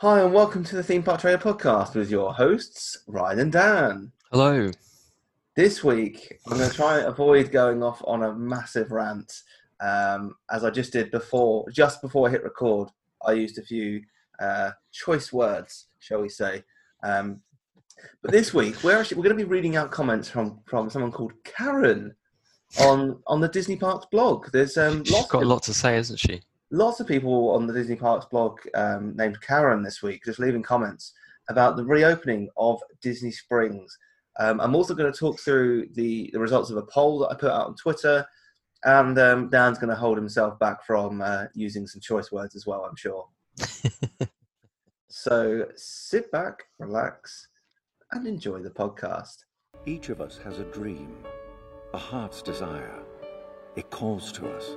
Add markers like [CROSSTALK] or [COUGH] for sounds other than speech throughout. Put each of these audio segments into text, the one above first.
Hi, and welcome to the Theme Park Trader podcast with your hosts, Ryan and Dan. Hello. This week, I'm going to try and avoid going off on a massive rant, um, as I just did before. Just before I hit record, I used a few uh, choice words, shall we say. Um, but this week, we're actually we're going to be reading out comments from from someone called Karen on on the Disney Parks blog. There's um, She's lots got a lot to say, isn't she? Lots of people on the Disney Parks blog um, named Karen this week just leaving comments about the reopening of Disney Springs. Um, I'm also going to talk through the, the results of a poll that I put out on Twitter, and um, Dan's going to hold himself back from uh, using some choice words as well, I'm sure. [LAUGHS] so sit back, relax, and enjoy the podcast. Each of us has a dream, a heart's desire. It calls to us.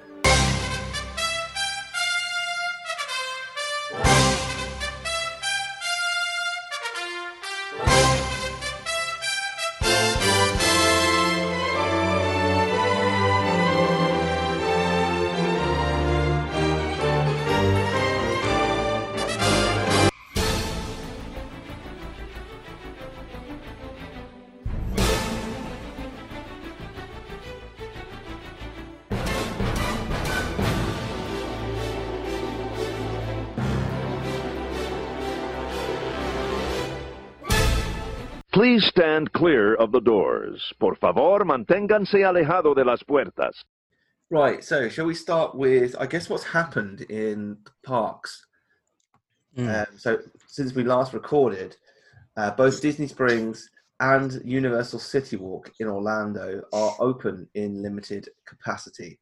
Please stand clear of the doors. Por favor, manténganse alejado de las puertas. Right, so shall we start with, I guess, what's happened in parks Mm. Um, so since we last recorded, uh, both Disney Springs and Universal City Walk in Orlando are open in limited capacity.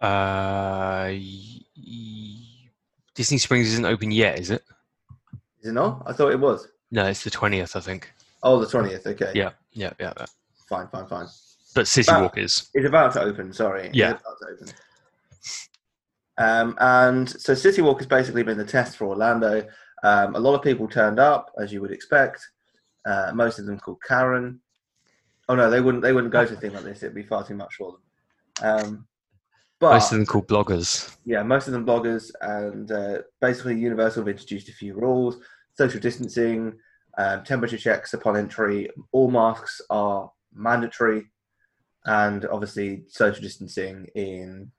Uh, y- y- Disney Springs isn't open yet, is it? Is it not? I thought it was. No, it's the twentieth, I think. Oh, the twentieth. Okay. Yeah, yeah, yeah. yeah. Fine, fine, fine. But City But- Walk is. It's about to open. Sorry. It's Yeah. about to open. Um, and so City Walk has basically been the test for Orlando. Um, a lot of people turned up, as you would expect. Uh, most of them called Karen. Oh no, they wouldn't. They wouldn't go to a thing like this. It'd be far too much for them. Um, but Most of them called bloggers. yeah, most of them bloggers, and uh, basically Universal have introduced a few rules: social distancing, um, temperature checks upon entry, all masks are mandatory, and obviously social distancing in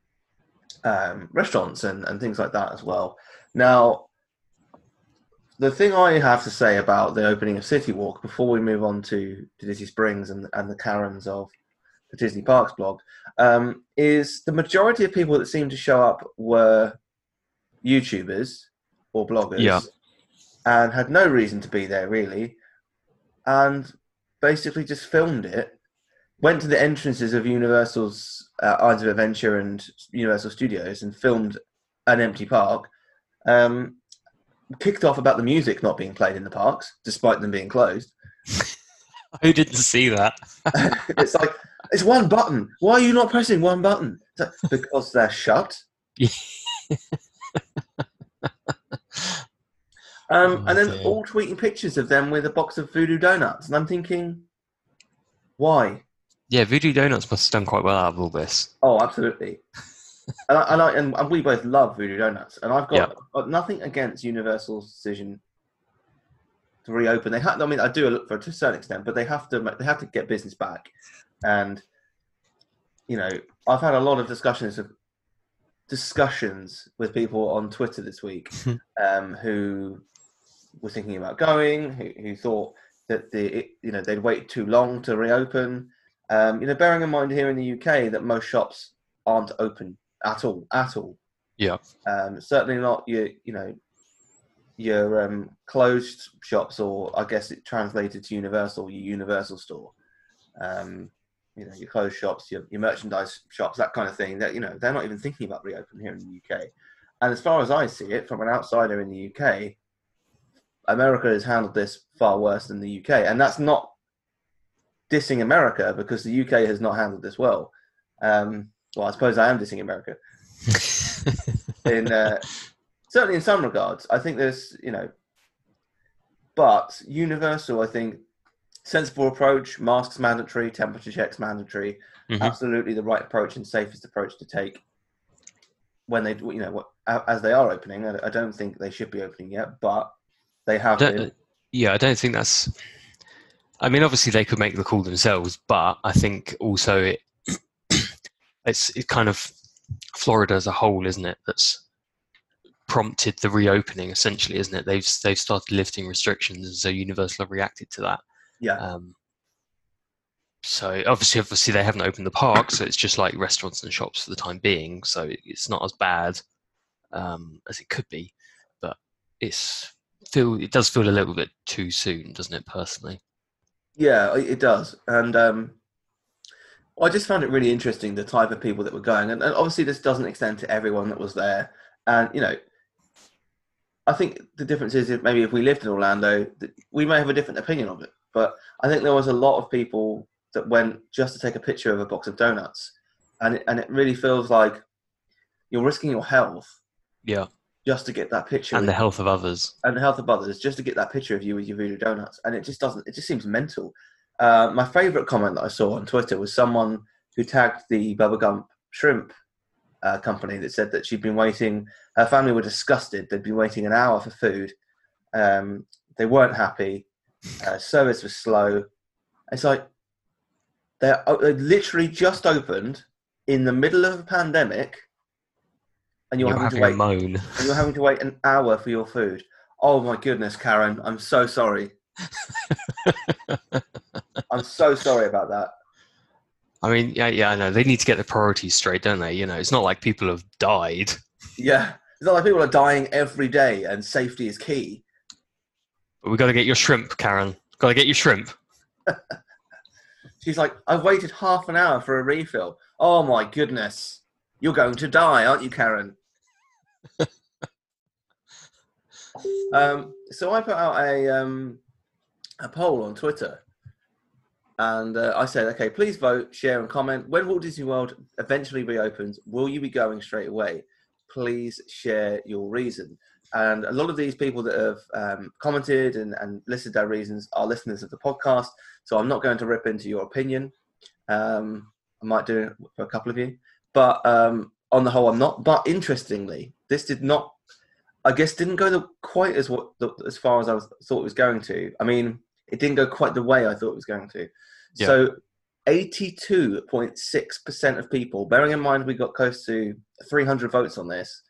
um, restaurants and, and things like that as well. Now, the thing I have to say about the opening of City Walk before we move on to, to Disney Springs and, and the Karens of the Disney Parks blog um, is the majority of people that seemed to show up were YouTubers or bloggers Yeah. And had no reason to be there really and basically just filmed it. Went to the entrances of Universal's uh, Islands of Adventure and Universal Studios and filmed an empty park. Um, kicked off about the music not being played in the parks, despite them being closed. [LAUGHS] Who didn't see that? [LAUGHS] it's like it's one button. Why are you not pressing one button? Like, because they're shut. [LAUGHS] Um, Oh, and then dear. all tweeting pictures of them with a box of voodoo donuts, and I'm thinking, why? Yeah, Voodoo Donuts must have done quite well out of all this. Oh, absolutely. [LAUGHS] and, I, and, I, and, we both love voodoo donuts, and I've got, got nothing against Universal's decision to reopen. They have, I mean, I do look for it to a certain extent, but they have to, they have to get business back. And you know, I've had a lot of discussions of discussions with people on Twitter this week [LAUGHS] um, who were thinking about going, who, who thought that the it, you know they'd wait too long to reopen. Um, you know, bearing in mind here in the UK that most shops aren't open at all, at all. Yeah. Um, certainly not your you know your um, closed shops, or I guess it translated to Universal, your Universal store. Um, you know, your clothes shops, your, your merchandise shops, that kind of thing. That you know, they're not even thinking about reopening here in the UK. And as far as I see it, from an outsider in the UK, America has handled this far worse than the UK, and that's not dissing America because the UK has not handled this well. Um, well, I suppose I am dissing America. [LAUGHS] in uh, certainly in some regards. I think there's you know, but Universal, I think sensible approach. Masks mandatory, temperature checks mandatory. Mhm. Absolutely the right approach and safest approach to take when they you know what- as they are opening. I don't think they should be opening yet, but they have yeah, I don't think that's. I mean, obviously they could make the call themselves, but I think also it [CLEARS THROAT] it's it kind of Florida as a whole, isn't it? That's prompted the reopening, essentially, isn't it? They've they've started lifting restrictions, and so Universal have reacted to that. Yeah, Um, so obviously, obviously they haven't opened the park, so it's just like restaurants and shops for the time being. So it's not as bad um, as it could be, but it's it does feel a little bit too soon, doesn't it? Personally, Yeah, it it does, and um, I just found it really interesting the type of people that were going, and, and obviously this doesn't extend to everyone that was there. And you know, I think the difference is if maybe if we lived in Orlando, we may have a different opinion of it. But I think there was a lot of people that went just to take a picture of a box of donuts, and it, and it really feels like you're risking your health yeah, just to get that picture and the health of others. and the health of others just to get that picture of you with your voodoo donuts. And it just doesn't it just seems mental. Uh, my favorite comment that i saw on twitter was someone who tagged the Bubba Gump shrimp uh, company that said that she'd been waiting her family were disgusted. They'd been waiting an hour for food. Um, they weren't happy. Uh, service was slow. It's like they're, they literally just opened in the middle of a pandemic and you're, You're, having, having to wait moan. and you're having to wait an hour for your food. Oh my goodness, Karen, I'm so sorry. [LAUGHS] I'm so sorry about that. I mean, yeah, yeah, I know they need to get the priorities straight, don't they? You know, it's not like people have died. Yeah, it's not like people are dying every day, and safety is key. But we got to get your shrimp, Karen. Got to get your shrimp. [LAUGHS] She's like, I've waited half an hour for a refill. Oh my goodness, you're going to die, aren't you, Karen? Um, so I put out a um, a poll on Twitter, and uh, I said, okay, please vote, share, and comment. When Walt Disney World eventually reopens, will you be going straight away? Please share your reason. And a lot of these people that have um, commented and, and listed their reasons are listeners of the podcast. So I'm not going to rip into your opinion. Um, I might do it for a couple of you, but um, on the whole, I'm not. But interestingly, this did not. I guess didn't go the, quite as what the, as far as I was, thought it was going to. I mean, it didn't go quite the way I thought it was going to. Yeah. So, 82.6 percent of people, bearing in mind we got close to 300 votes on this,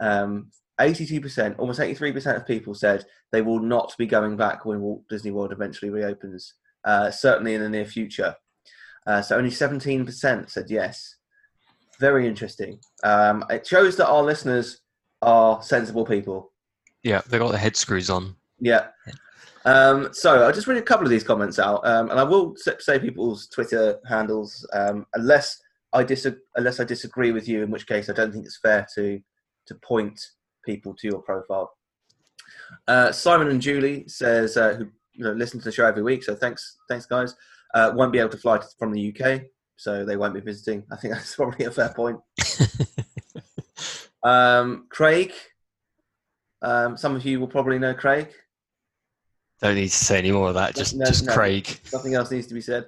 um, 82%, almost 83% of people said they will not be going back when Walt Disney World eventually reopens, uh, certainly in the near future. Uh, so only 17% said yes. Very interesting. Um, it shows that our listeners are sensible people. Yeah, they got the head screws on. Yeah. Um, so I'll just read a couple of these comments out, um, and I will say people's Twitter handles um, unless I dis- unless I disagree with you, in which case I don't think it's fair to to point people to your profile. Uh, Simon and Julie says uh, who you know listen to the show every week, so thanks thanks guys. Uh, won't be able to fly to, from the UK, so they won't be visiting. I think [LAUGHS] that's probably a fair point. [LAUGHS] Um, Craig, um, some of you will probably know Craig. Don't need to say any more of that. Just, No, just no. Craig. Nothing else needs to be said.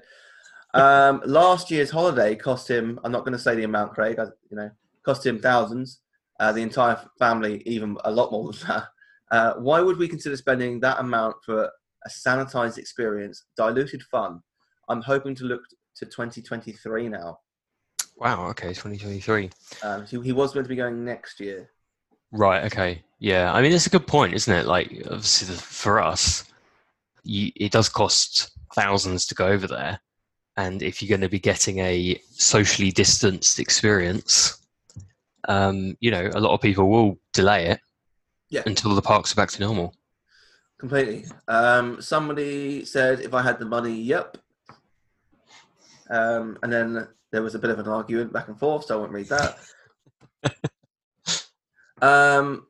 Um, [LAUGHS] last year's holiday cost him. I'm not going to say the amount, Craig. I, you know, cost him thousands. Uh, the entire family, even a lot more than that. Uh, why would we consider spending that amount for a sanitized experience, diluted fun? I'm hoping to look to 2023 now. Wow. Okay, 2023. Um, so he was meant to be going next year. Right. Okay. Yeah. I mean, it's a good point, isn't it? Like, obviously, the, for us, you, it does cost thousands to go over there, and if you're going to be getting a socially distanced experience, um, you know, a lot of people will delay it Yeah. until the parks are back to normal. Completely. Um, somebody said, if I had the money, yep. Um, and then there was a bit of an argument back and forth, so I won't read that. [LAUGHS] um,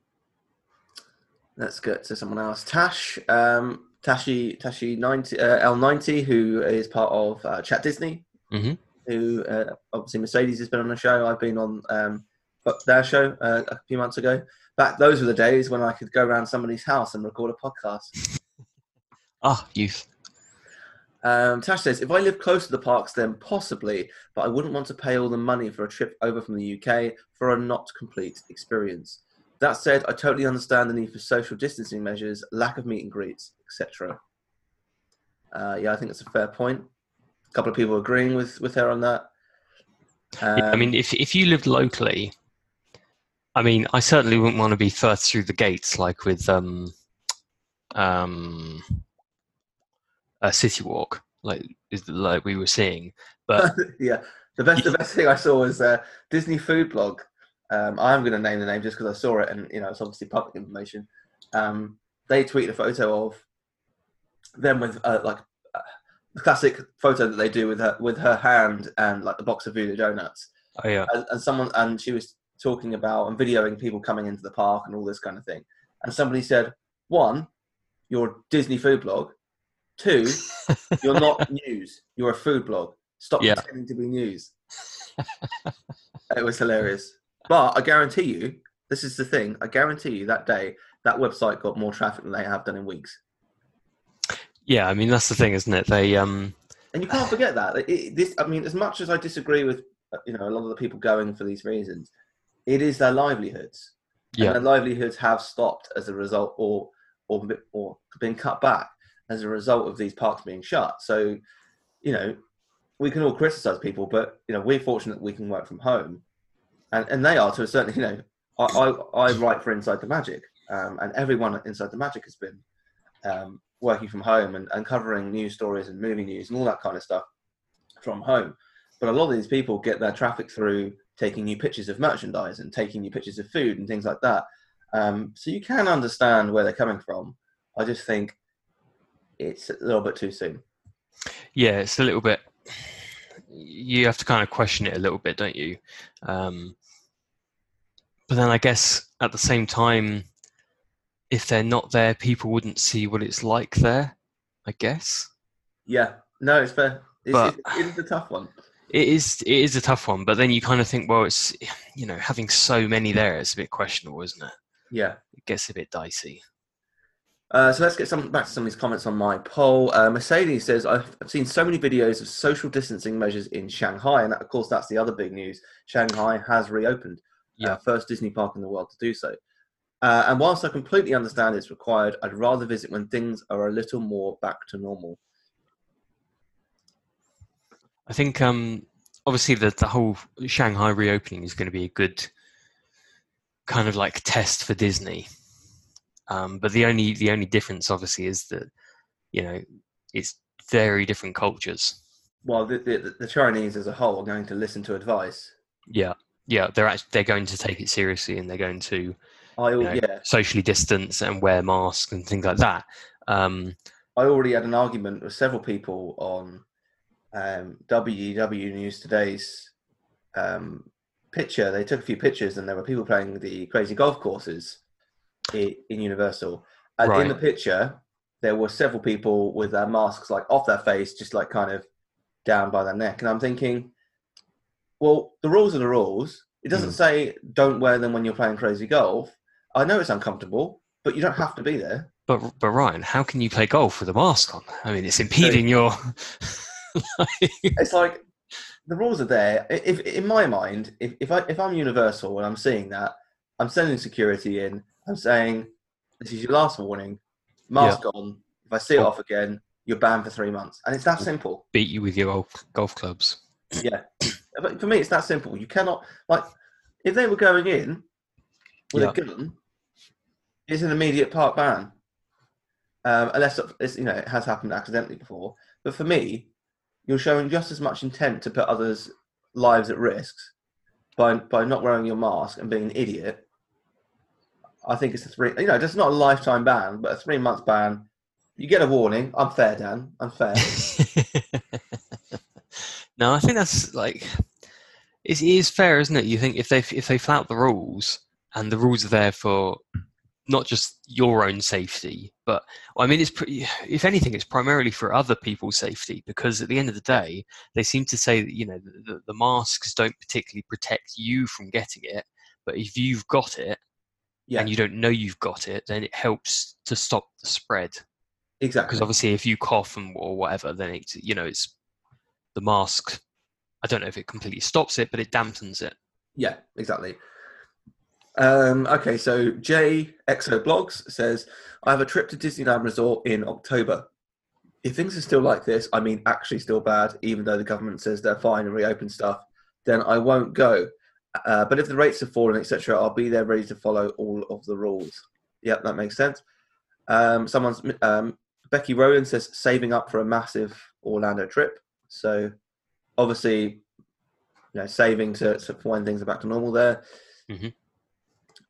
let's get to someone else. Tash, um, Tashi, Tashi 90, uh, L90, who is part of uh, Chat Disney, Mhm. who uh, obviously Mercedes has been on the show. I've been on um, their show uh, a few months ago. Back those were the days when I could go around somebody's house and record a podcast. [LAUGHS] Ah, youth. Um, Tash says, if I live close to the parks, then possibly, but I wouldn't want to pay all the money for a trip over from the UK for a not complete experience. That said, I totally understand the need for social distancing measures, lack of meet and greets, etc. Uh, yeah, I think that's a fair point. A couple of people agreeing with, with her on that. Um, Yeah, I mean, if if you lived locally, I mean, I certainly wouldn't want to be first through the gates like with um, um, a city walk, like is like we were seeing. But [LAUGHS] yeah, the best the best thing I saw was uh, Disney food blog. Um, I'm going to name the name just because I saw it, and you know it's obviously public information. Um, they tweeted a photo of them with uh, like uh, the classic photo that they do with her with her hand and like the box of Voodoo donuts, oh yeah, and, and someone and she was talking about and videoing people coming into the park and all this kind of thing. And somebody said, one, you're Disney food blog. Two, [LAUGHS] you're not news. You're a food blog. Stop Yeah. pretending to be news. it was hilarious. But I guarantee you, this is the thing. I guarantee you that day that website got more traffic than they have done in weeks. yeah. I mean, that's the thing, isn't it? They um, And you can't forget that. It- it- this, I mean, as much as I disagree with, uh, you know, a lot of the people going for these reasons, it is their livelihoods. Yeah. And their livelihoods have stopped as a result, or or or been cut back as a result of these parks being shut. So, you know, we can all criticize people, but you know, we're fortunate we can work from home, and and they are to a certain, you know, I I, I write for Inside the Magic, um, and everyone Inside the Magic has been um, working from home and, and covering news stories and movie news and all that kind of stuff from home. But a lot of these people get their traffic through taking new pictures of merchandise and taking new pictures of food and things like that. Um, so you can understand where they're coming from. I just think it's a little bit too soon. yeah, it's a little bit. You have to kind of question it a little bit, don't you? Um, but then I guess at the same time, if they're not there, people wouldn't see what it's like there. I guess Yeah, no, it's fair. It's, But- it's, it is a tough one. it is. It is a tough one, but then you kind of think, well, it's you know having so many there, it's a bit questionable, isn't it? Yeah. It gets a bit dicey. Uh, so let's get some back to some of these comments on my poll. Uh, Mercedes says, I've I've seen so many videos of social distancing measures in Shanghai. And of course, that's the other big news. Shanghai has reopened. Yeah. Uh, first Disney park in the world to do so. Uh, and whilst I completely understand it's required, I'd rather visit when things are a little more back to normal. I think um, obviously the the whole Shanghai reopening is going to be a good kind of like test for Disney. Um, but the only the only difference obviously is that you know it's very different cultures. Well, the, the, the Chinese as a whole are going to listen to advice. Yeah, yeah, they're actually they're going to take it seriously and they're going to I, you know, yeah, socially distance and wear masks and things like that. Um, I already had an argument with several people on um, WDW News Today's um, picture. They took a few pictures, and there were people playing the crazy golf courses in, in Universal. And in the picture, there were several people with their masks like off their face, just like kind of down by their neck. And I'm thinking, well, the rules are the rules. It doesn't Mm. say don't wear them when you're playing crazy golf. I know it's uncomfortable, but you don't have to be there. but but Ryan, how can you play golf with a mask on? I mean, it's impeding your. [LAUGHS] it's like [LAUGHS] the rules are there. If in my mind, if, if I if I'm Universal and I'm seeing that, I'm sending security in. I'm saying this is your last warning. Mask on. If I see it off again, you're banned for three months, and it's that simple. beat you with your golf, golf clubs. Yeah, [CLEARS THROAT] but for me, it's that simple. You cannot like if they were going in with Yeah. a gun, it's an immediate park ban. Um, unless it's, you know it has happened accidentally before. But for me, you're showing just as much intent to put others' lives at risk by by not wearing your mask and being an idiot. I think it's a three. You know, it's not a lifetime ban, but a three month ban. You get a warning. I'm fair, Dan. I'm fair. [LAUGHS] no, I think that's like it's, fair, isn't it? You think if they if they flout the rules and the rules are there for not just your own safety, but I mean, it's pretty. If anything, it's primarily for other people's safety because at the end of the day, they seem to say that you know the, the masks don't particularly protect you from getting it, But if you've got it Yeah, and you don't know you've got it, then it helps to stop the spread. exactly. Because obviously, if you cough and or whatever, then it's you know it's the mask. I don't know if it completely stops it, but it dampens it. Yeah, exactly. Um, okay, so J Exo Blogs says, I have a trip to Disneyland Resort in October. If things are still like this, I mean actually still bad, even though the government says they're fine and reopen stuff, then I won't go. Uh, but if the rates have fallen, etc., I'll be there ready to follow all of the rules. Yep, that makes sense. Um, someone's um, Becky Rowland says saving up for a massive Orlando trip. So obviously, you know, saving to, to for when things are back to normal there. Mhm.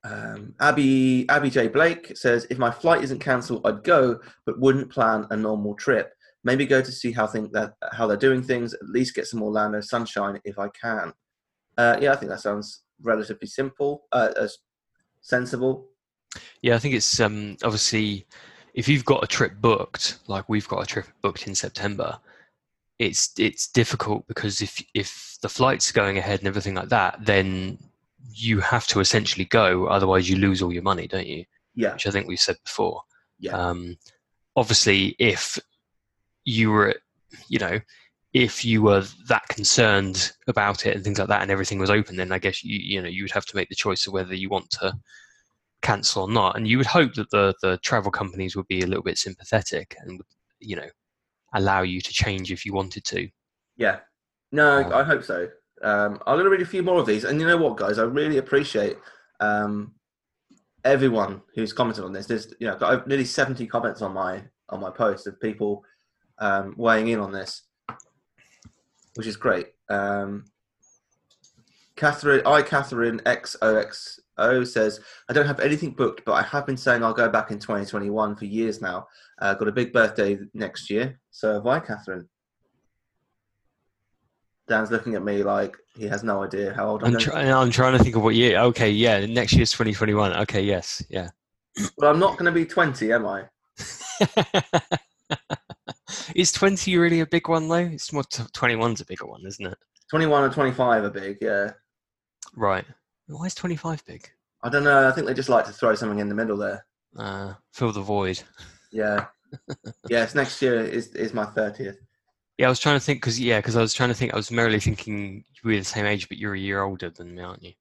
Um, Abby Abby J Blake says if my flight isn't cancelled, I'd go, but wouldn't plan a normal trip. Maybe go to see how think that how they're doing things. At least get some Orlando sunshine if I can. Uh, yeah, I think that sounds relatively simple, uh, as sensible. Yeah, I think it's um, obviously if you've got a trip booked, like we've got a trip booked in September, it's it's difficult because if if the flight's going ahead and everything like that, then you have to essentially go. Otherwise, you lose all your money, don't you? Yeah, Which I think we've said before. Yeah. Um, obviously, if you were, you know, if you were that concerned about it and things like that, and everything was open, then I guess you you know you would have to make the choice of whether you want to cancel or not. And you would hope that the the travel companies would be a little bit sympathetic and would you know allow you to change if you wanted to. yeah. No, Um, I hope so. Um, I'm going to read a few more of these, and you know what, guys, I really appreciate um, everyone who's commented on this. There's you know got nearly 70 comments on my on my post of people um, weighing in on this, which is great. Um, Catherine, I Catherine XOXO says, I don't have anything booked, but I have been saying I'll go back in 2021 for years now. Uh, got a big birthday next year, so have I, Catherine. Dan's looking at me like he has no idea how old I'm. I'm trying. I'm trying to think of what year. Okay, yeah, next year's 2021. Okay, yes, yeah. Well, I'm not going to be 20, am I? [LAUGHS] Is 20 really a big one though? It's more t- 21's a bigger one, isn't it? 21 and 25 are big, yeah. Right. Why is 25 big? I don't know. I think they just like to throw something in the middle there. Uh, fill the void. [LAUGHS] Yeah. yes, next year is is my 30th. Yeah, I was trying to think because yeah, because I was trying to think. I was merely thinking we're the same age, but you're a year older than me, aren't you?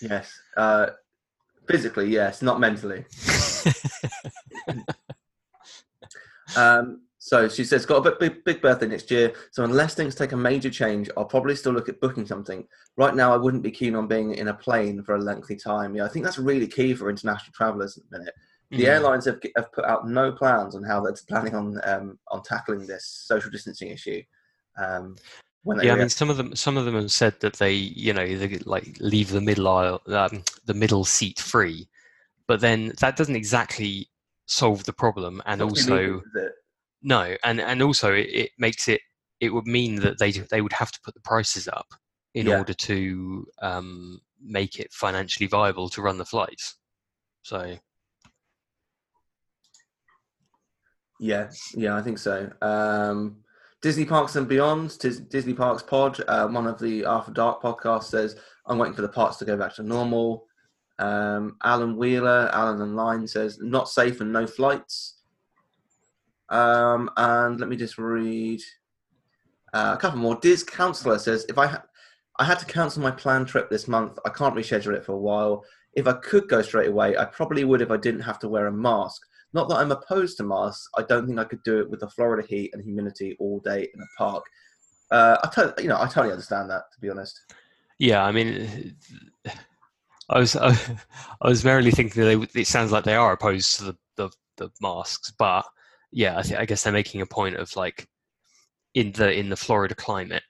Yes. Uh, physically, yes, not mentally. [LAUGHS] Um, so she says, got a big, big, birthday next year. So unless things take a major change, I'll probably still look at booking something. Right now, I wouldn't be keen on being in a plane for a lengthy time. Yeah, I think that's really key for international travellers at the minute. The Mm. airlines have, have put out no plans on how they're planning on um, on tackling this social distancing issue. Um, Yeah, I mean, some of them, some of them have said that they, you know, they like leave the middle aisle, um, the middle seat free, but then that doesn't exactly solve the problem, and also illegal, is it? No, and and also it, it makes it, it would mean that they they would have to put the prices up in Yeah. order to um, make it financially viable to run the flights. So Yeah, yeah, I think so. Um, Disney Parks and Beyond, Dis- Disney Parks Pod, uh, one of the After Dark podcasts says, I'm waiting for the parks to go back to normal. Um, Alan Wheeler, Alan and Line says, not safe and no flights. Um, and let me just read uh, a couple more. Diz Counselor says, if I, ha- I had to cancel my planned trip this month, I can't reschedule it for a while. If I could go straight away, I probably would if I didn't have to wear a mask. Not that I'm opposed to masks. I don't think I could do it with the Florida heat and humidity all day in a park. Uh, I you know, I totally understand that. To be honest, yeah, I mean, I was I, was merely thinking that they, it sounds like they are opposed to the the, the masks, but yeah, I, th- I guess they're making a point of like in the in the Florida climate,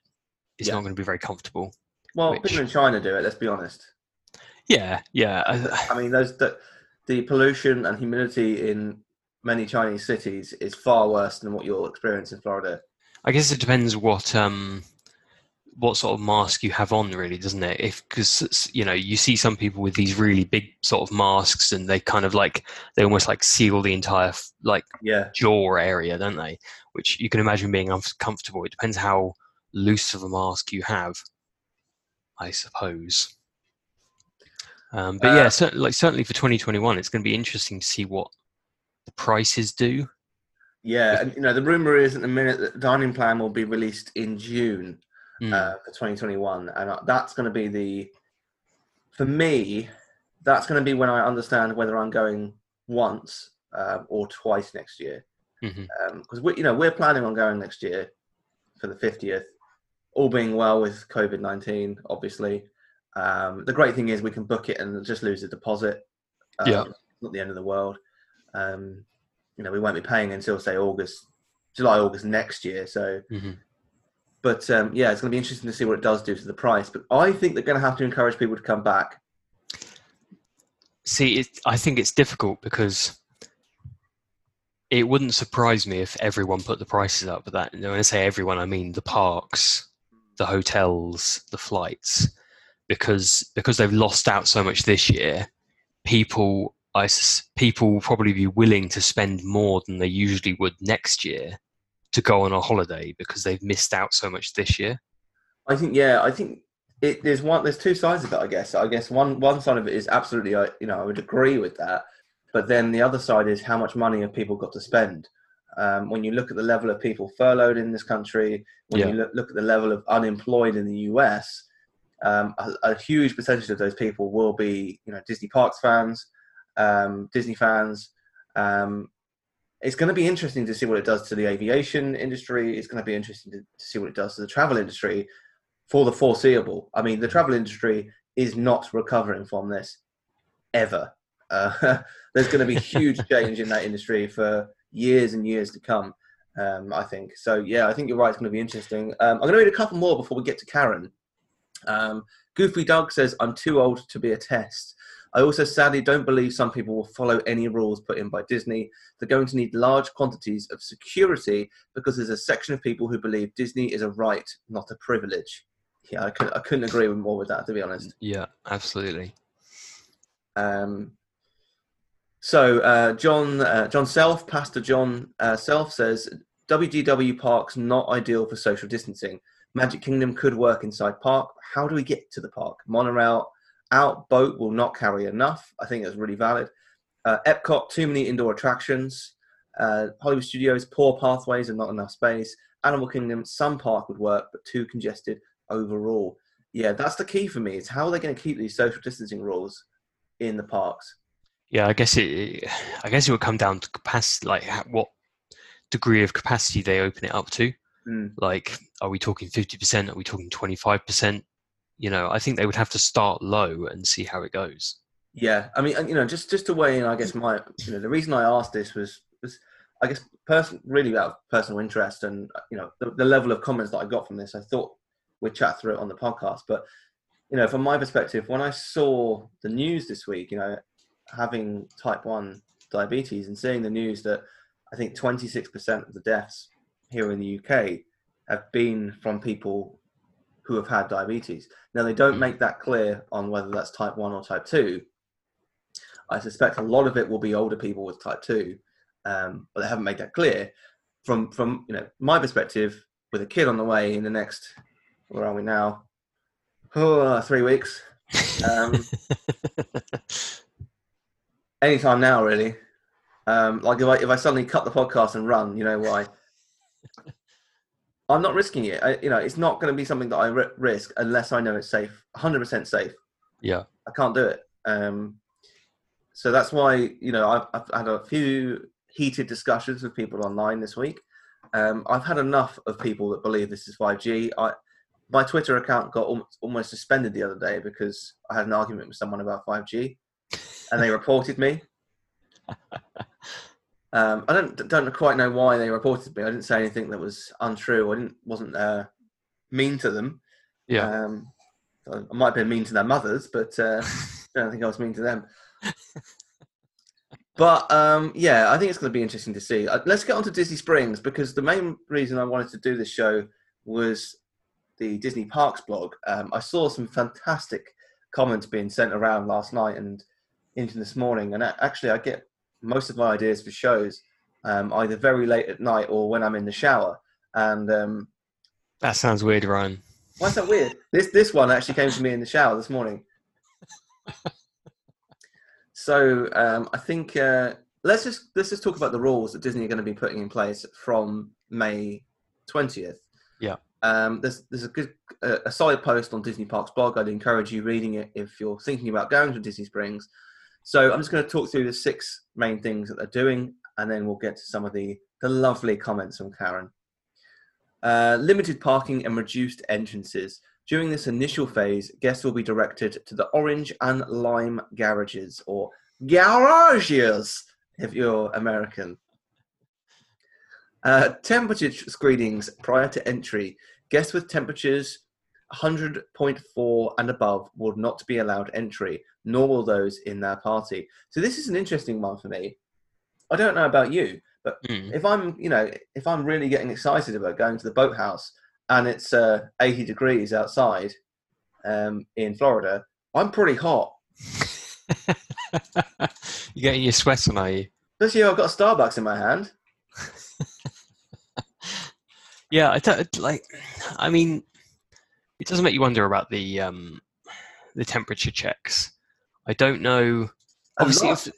it's Yeah. not going to be very comfortable. well, Which- people in China do it. Let's be honest. Yeah, yeah, I, I mean, those the, the pollution and humidity in many Chinese cities is far worse than what you'll experience in Florida. I guess it depends what um what sort of mask you have on, really, doesn't it? If because you know you see some people with these really big sort of masks, and they kind of like they almost like seal the entire like Yeah, jaw area, don't they? Which you can imagine being uncomfortable. It depends how loose of a mask you have, I suppose. Um, but Uh, yeah, cer- like certainly for 2021, it's going to be interesting to see what the prices do. Yeah, and you know the rumor is at the minute that the dining plan will be released in June Mm. uh, for 2021, and uh, that's going to be the for me. That's going to be when I understand whether I'm going once um, or twice next year, because we, you know, we're planning on going next year for the 50th, all being well with COVID 19, obviously. Um, the great thing is we can book it and just lose the deposit. Um, Yeah. Not the end of the world. Um, you know, we won't be paying until, say, August, July, August next year. So, Mhm. But um, yeah, it's going to be interesting to see what it does do to the price. But I think they're going to have to encourage people to come back. See, it, I think it's difficult because it wouldn't surprise me if everyone put the prices up. But that, when I say everyone, I mean the parks, the hotels, the flights, because because they've lost out so much this year. People, I people will probably be willing to spend more than they usually would next year to go on a holiday because they've missed out so much this year. I think, yeah, I think it, there's one, there's two sides of it. I guess. I guess one one side of it is absolutely, I you know, I would agree with that. But then the other side is how much money have people got to spend? Um, when you look at the level of people furloughed in this country, when Yeah. you look, look at the level of unemployed in the US, um, a, a huge percentage of those people will be, you know, Disney Parks fans, um, Disney fans. Um, it's going to be interesting to see what it does to the aviation industry. It's going to be interesting to, to see what it does to the travel industry for the foreseeable. I mean, the travel industry is not recovering from this ever. Uh, [LAUGHS] there's going to be huge [LAUGHS] change in that industry for years and years to come. Um, I think so. Yeah, I think you're right. It's going to be interesting. Um, I'm going to read a couple more before we get to Karen. Um, Goofy Doug says, "I'm too old to be a test." I also sadly don't believe some people will follow any rules put in by Disney. They're going to need large quantities of security because there's a section of people who believe Disney is a right, not a privilege. Yeah, I, could, I couldn't agree with more with that, to be honest. Yeah, absolutely. Um, so uh, John uh, John Self, Pastor John uh, Self says WDW parks not ideal for social distancing. Magic Kingdom could work inside park. How do we get to the park? Monorail out, boat will not carry enough. I think that's really valid. Uh, Epcot, too many indoor attractions. Uh, Hollywood Studios, poor pathways and not enough space. Animal Kingdom, some park would work, but too congested overall. Yeah, that's the key for me. Is how are they going to keep these social distancing rules in the parks? Yeah, I guess it. I guess it would come down to capacity, like what degree of capacity they open it up to. Mm. Like, are we talking fifty percent? Are we talking twenty five percent? You know, I think they would have to start low and see how it goes. Yeah, I mean, you know, just just to weigh in, I guess my, you know, the reason I asked this was was, I guess, person really out of personal interest and uh, you know the, the level of comments that I got from this. I thought we'd chat through it on the podcast, but you know, from my perspective, when I saw the news this week, you know, having type one diabetes and seeing the news that I think twenty six percent of the deaths here in the UK have been from people who have had diabetes. Now they don't make that clear on whether that's type one or type two. I suspect a lot of it will be older people with type two, um, but they haven't made that clear. From from you know my perspective, with a kid on the way in the next, where are we now? Oh, three weeks. Um, [LAUGHS] anytime now, really. Um, like if I if I suddenly cut the podcast and run, you know why? I'm not risking it. I, you know, it's not going to be something that I risk unless I know it's safe, 100% safe. yeah, I can't do it. Um, so that's why you know I've, I've had a few heated discussions with people online this week. Um, I've had enough of people that believe this is 5G. I, my Twitter account got al- almost suspended the other day because I had an argument with someone about 5G, and they [LAUGHS] reported me. [LAUGHS] Um, I don't don't quite know why they reported me. I didn't say anything that was untrue. I didn't wasn't uh, mean to them. yeah. Um, I might have been mean to their mothers, but uh, I don't think I was mean to them. [LAUGHS] but um, yeah, I think it's going to be interesting to see. Uh, let's get on to Disney Springs because the main reason I wanted to do this show was the Disney Parks blog. Um, I saw some fantastic comments being sent around last night and into this morning, and actually, I get most of my ideas for shows um, either very late at night or when I'm in the shower. And um, That sounds weird, Ryan. why is that weird? This this one actually came to me in the shower this morning. So um, I think uh, let's just let's just talk about the rules that Disney are going to be putting in place from May twentieth. Yeah. Um, there's there's a good uh, a solid post on Disney Parks blog. I'd encourage you reading it if you're thinking about going to Disney Springs. So I'm just going to talk through the six main things that they're doing, and then we'll get to some of the the lovely comments from Karen. Uh, limited parking and reduced entrances. During this initial phase, guests will be directed to the orange and lime garages, or garages if you're American. Uh, temperature screenings prior to entry. Guests with temperatures 100.4 and above will not be allowed entry, nor will those in their party. So this is an interesting one for me. I don't know about you, but Mm. if I'm, you know, if I'm really getting excited about going to the boathouse and it's uh, 80 degrees outside um, in Florida, I'm pretty hot. [LAUGHS] You're getting your sweat on, are you? Especially if I've got a Starbucks in my hand. [LAUGHS] Yeah, I don't like. I mean, it doesn't make you wonder about the um, the temperature checks. I don't know. Obviously, lot- if,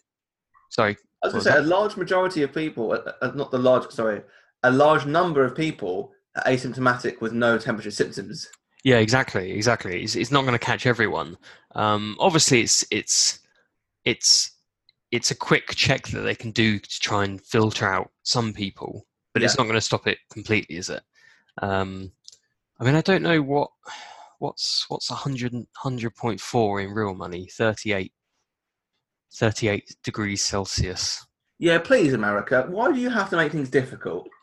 sorry. I was going to say was a large majority of people, uh, uh, not the large, sorry, a large number of people are asymptomatic with no temperature symptoms. Yeah, exactly, exactly. It's, it's not going to catch everyone. Um, obviously, it's it's it's it's a quick check that they can do to try and filter out some people, but it's not going to stop it completely, is it? Um, I mean, I don't know what what's what's 100 100.4 in real money. 38 38 degrees Celsius. Yeah, please, America. Why do you have to make things difficult? [LAUGHS]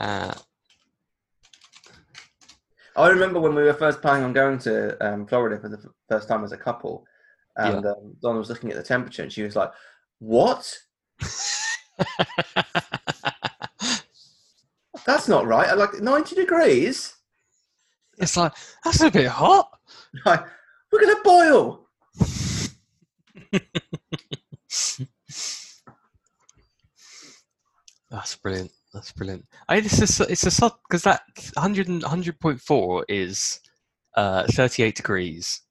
Uh, I remember when we were first planning on going to um, Florida for the f- first time as a couple, and um, Donna was looking at the temperature, and she was like, "What? [LAUGHS] That's not right. I like ninety degrees. It's like that's a bit hot. Like, we're gonna boil." That's brilliant. That's brilliant. I it's a it's a sod because that 100 and 100.4 is uh 38 degrees.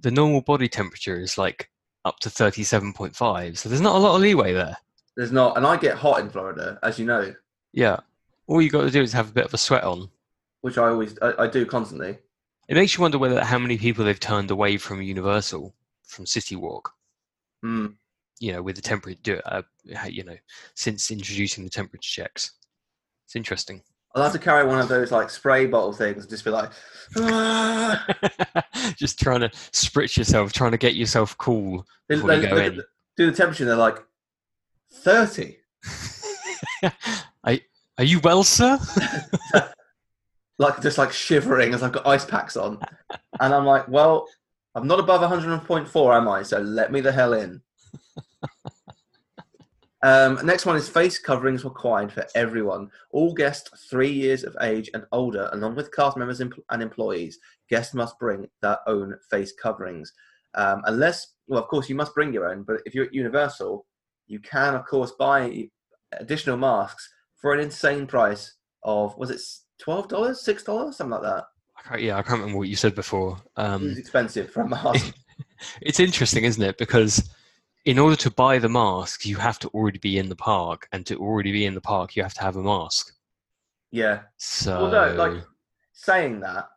The normal body temperature is like up to 37.5, so there's not a lot of leeway there. There's not, and I get hot in Florida, as you know, Yeah, all you got to do is have a bit of a sweat on. Which I always I, I do constantly. It makes you wonder whether how many people they've turned away from Universal, from City Walk. Mm. You know, with the temperature, uh, you know, since introducing the temperature checks. It's interesting. I'll have to carry one of those like spray bottle things, and just be like, "Ah." [LAUGHS] just trying to spritz yourself, trying to get yourself cool They- before you go at in. do the temperature, they're like thirty. [LAUGHS] are, are you well, sir? [LAUGHS] like just like shivering as I've got ice packs on, and I'm like, well, I'm not above 100.4, am I? So let me the hell in. [LAUGHS] um, next one is face coverings required for everyone. All guests three years of age and older, along with cast members and employees, guests must bring their own face coverings. Um, unless, well, of course, you must bring your own. But if you're at Universal, you can, of course, buy additional masks for an insane price of was it twelve dollars, six dollars, something like that. I can't, yeah, I can't remember what you said before. It was Um, expensive for a mask. [LAUGHS] it's interesting, isn't it? Because in order to buy the mask, you have to already be in the park, and to already be in the park, you have to have a mask. yeah. So, no, like saying that,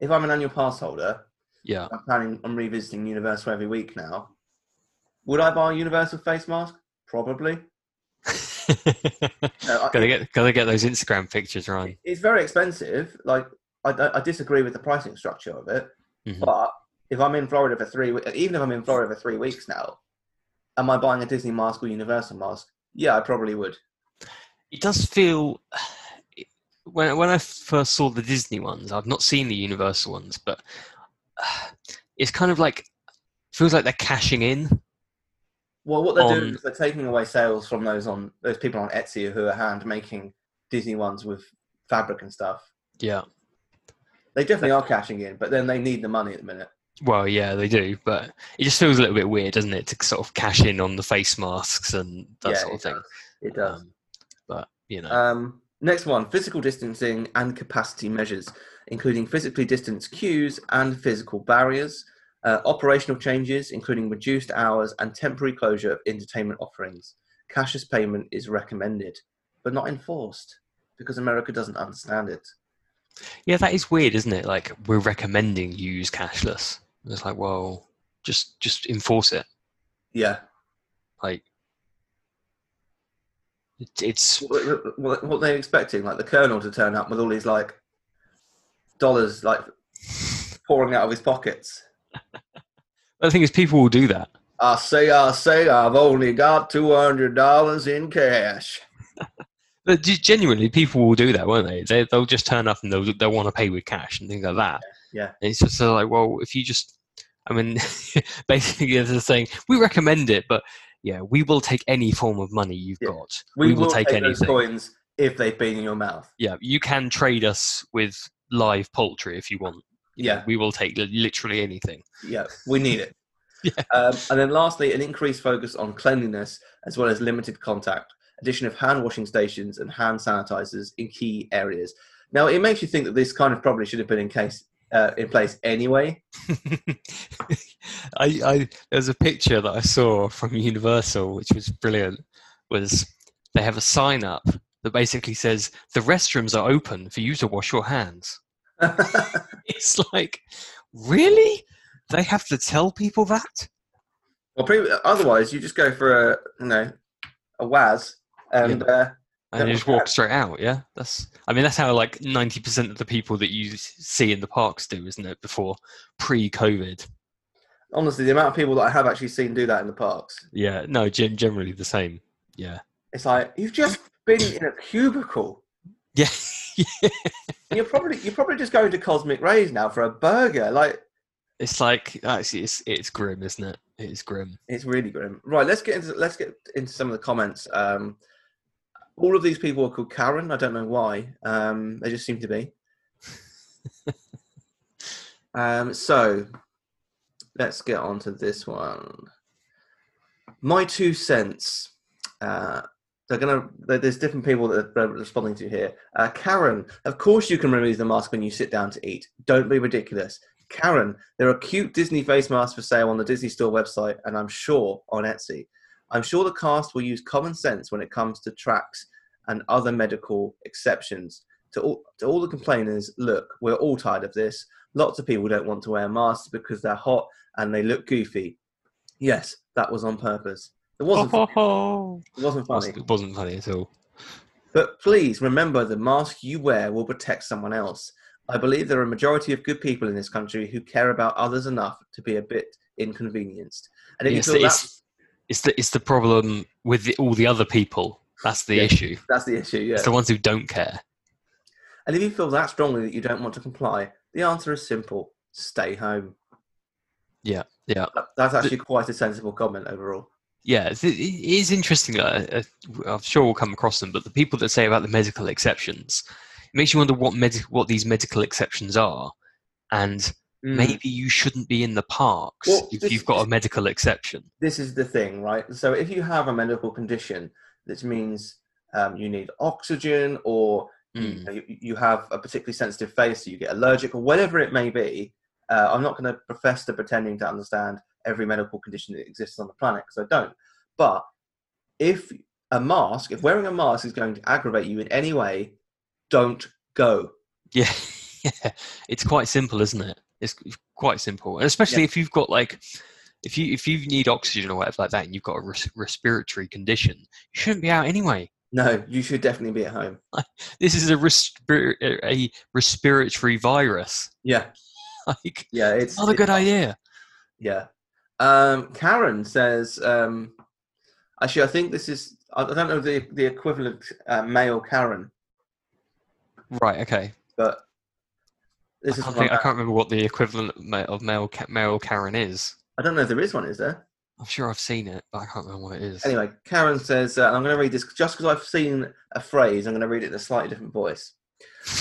if I'm an annual pass holder, yeah, I'm planning on revisiting Universal every week now. Would I buy a Universal face mask? Probably. No, gotta get gotta get those Instagram pictures, right. It's very expensive. Like I, I- disagree with the pricing structure of it, Mhm. but if I'm in Florida for three, even if I'm in Florida for three weeks now, am I buying a Disney mask or Universal mask? Yeah, I probably would. It does feel when when I first saw the Disney ones, I've not seen the Universal ones, but it's kind of like feels like they're cashing in. Well, what they're on- doing is they're taking away sales from those on those people on Etsy who are hand making Disney ones with fabric and stuff. Yeah. They definitely are cashing in, but then they need the money at the minute. Well, yeah, they do, but it just feels a little bit weird, doesn't it, to sort of cash in on the face masks and that yeah, sort of it thing. does. It does. Um, but you know, Um, next one: physical distancing and capacity measures, including physically distanced queues and physical barriers. Uh, operational changes, including reduced hours and temporary closure of entertainment offerings. Cashless payment is recommended, but not enforced because America doesn't understand it. Yeah, that is weird, isn't it? Like we're recommending you use cashless. It's like, well, just just enforce it. Yeah. Like it, it's What, what, what they're expecting, like the colonel to turn up with all these like dollars like pouring out of his pockets. The thing is, people will do that. I say, I say, I've only got two hundred dollars in cash. [LAUGHS] But genuinely, people will do that, won't they? they they'll just turn up and they'll they'll want to pay with cash and things like that. Yeah. And it's just like, well, if you just, I mean, [LAUGHS] basically, they're saying we recommend it, but yeah, we will take any form of money you've Yeah. got. We, will, take, those anything. coins if they've been in your mouth. Yeah, you can trade us with live poultry if you want. You know, Yeah. we will take literally anything. Yeah, we need it. [LAUGHS] Yeah. Um, and then lastly, an increased focus on cleanliness as well as limited contact, addition of hand washing stations and hand sanitizers in key areas. Now, it makes you think that this kind of probably should have been in case uh, in place anyway. [LAUGHS] I, I there's a picture that I saw from Universal, which was brilliant. Was they have a sign up that basically says the restrooms are open for you to wash your hands. [LAUGHS] It's like, really? They have to tell people that? well, pre- otherwise, you just go for a you know a waz and uh, And you just walk straight out. Yeah, that's. I mean, that's how like ninety percent of the people that you see in the parks do, isn't it? Before pre-COVID. honestly, the amount of people that I have actually seen do that in the parks, Yeah, no, generally the same. Yeah, it's like you've just been in a cubicle. [LAUGHS] yeah, yeah. You're probably you're probably just going to Cosmic Ray's now for a burger. Like It's like actually, it's it's grim, isn't it? It's grim. It's really grim. Right, let's get into let's get into some of the comments. Um, all of these people are called Karen. I don't know why. Um, they just seem to be. [LAUGHS] um, so let's get on to this one. My two cents. Uh, they're gonna. there- There's different people that they're responding to here. Uh, Karen, of course you can remove the mask when you sit down to eat. Don't be ridiculous. Karen, there are cute Disney face masks for sale on the Disney Store website, and I'm sure on Etsy. I'm sure the cast will use common sense when it comes to tracks and other medical exceptions. To all, to all the complainers, look, we're all tired of this. Lots of people don't want to wear masks because they're hot and they look goofy. Yes, that was on purpose. It wasn't. Oh, It wasn't funny. it wasn't funny at all. But please remember the mask you wear will protect someone else. I believe there are a majority of good people in this country who care about others enough to be a bit inconvenienced. And if Yes, you feel it's, that's, it's the it's the problem with the, all the other people. That's the Yeah. issue. that's the issue, yeah. It's the ones who don't care. And if you feel that strongly that you don't want to comply, the answer is simple stay home. Yeah, yeah. That- That's actually quite a sensible comment overall. Yeah, it is interesting. Uh, uh, I'm sure we'll come across them, but the people that say about the medical exceptions, it makes you wonder what med- what these medical exceptions are, and maybe you shouldn't be in the parks Well, if this- you've got a medical exception. this is the thing, right? So if you have a medical condition, this means um, you need oxygen or you, Mm. know, you, you have a particularly sensitive face, so you get allergic or whatever it may be. Uh, I'm not going to profess to pretending to understand every medical condition that exists on the planet because I don't. But if a mask, if wearing a mask is going to aggravate you in any way, don't go. Yeah, [LAUGHS] yeah. It's quite simple, isn't it? It's quite simple, and especially if you've got like, if you if you need oxygen or whatever like that, and you've got a res- respiratory condition, you shouldn't be out anyway. No, you should definitely be at home. [LAUGHS] This is a respir- a respiratory virus. Yeah, [LAUGHS] Like, yeah, it's not a good idea. Yeah. Um, Karen says, um, actually, I think this is, I don't know the, the equivalent uh, male Karen, Right. Okay. but this I is can't, think, I can't remember what the equivalent of ma- of male Ca- male Karen is. I don't know if there is one, is there? I'm sure I've seen it, but I can't remember what it is. Anyway, Karen says, uh, and I'm going to read this just because I've seen a phrase, I'm going to read it in a slightly different voice.